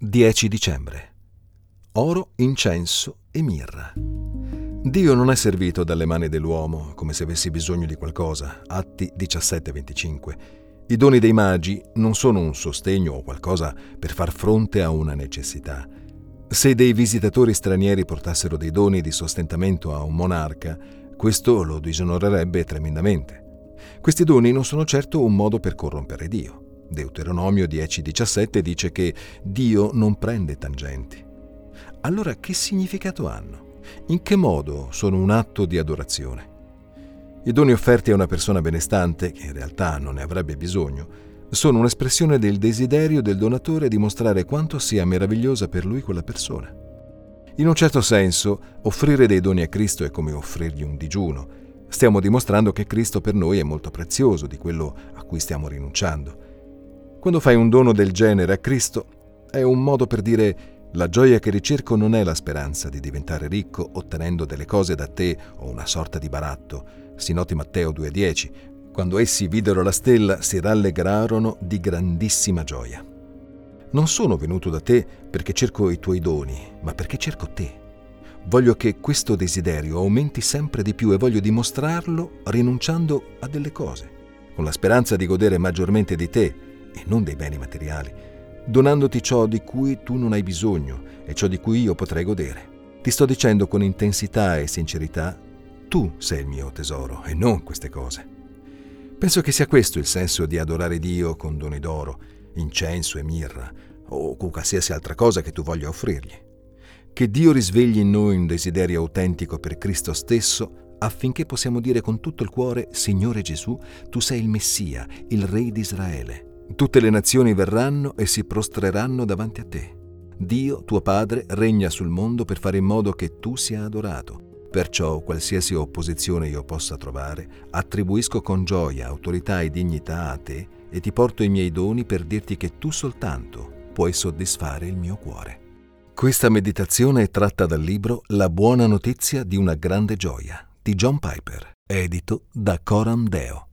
10 dicembre. Oro, incenso e mirra. Dio non è servito dalle mani dell'uomo come se avessi bisogno di qualcosa. Atti 17-25. I doni dei magi non sono un sostegno o qualcosa per far fronte a una necessità. Se dei visitatori stranieri portassero dei doni di sostentamento a un monarca, questo lo disonorerebbe tremendamente. Questi doni non sono certo un modo per corrompere Dio. Deuteronomio 10:17 dice che Dio non prende tangenti. Allora che significato hanno? In che modo sono un atto di adorazione? I doni offerti a una persona benestante, che in realtà non ne avrebbe bisogno, sono un'espressione del desiderio del donatore di mostrare quanto sia meravigliosa per lui quella persona. In un certo senso, offrire dei doni a Cristo è come offrirgli un digiuno. Stiamo dimostrando che Cristo per noi è molto prezioso di quello a cui stiamo rinunciando. Quando fai un dono del genere a Cristo, è un modo per dire la gioia che ricerco non è la speranza di diventare ricco ottenendo delle cose da te o una sorta di baratto. Si noti Matteo 2,10. Quando essi videro la stella si rallegrarono di grandissima gioia. Non sono venuto da te perché cerco i tuoi doni, ma perché cerco te. Voglio che questo desiderio aumenti sempre di più e voglio dimostrarlo rinunciando a delle cose, con la speranza di godere maggiormente di te e non dei beni materiali, donandoti ciò di cui tu non hai bisogno e ciò di cui io potrei godere. Ti sto dicendo con intensità e sincerità, tu sei il mio tesoro e non queste cose. Penso che sia questo il senso di adorare Dio con doni d'oro, incenso e mirra, o con qualsiasi altra cosa che tu voglia offrirgli. Che Dio risvegli in noi un desiderio autentico per Cristo stesso affinché possiamo dire con tutto il cuore, Signore Gesù, tu sei il Messia, il Re di Israele. Tutte le nazioni verranno e si prostreranno davanti a te. Dio, tuo Padre, regna sul mondo per fare in modo che tu sia adorato. Perciò qualsiasi opposizione io possa trovare, attribuisco con gioia, autorità e dignità a te e ti porto i miei doni per dirti che tu soltanto puoi soddisfare il mio cuore. Questa meditazione è tratta dal libro La buona notizia di una grande gioia di John Piper, edito da Coram Deo.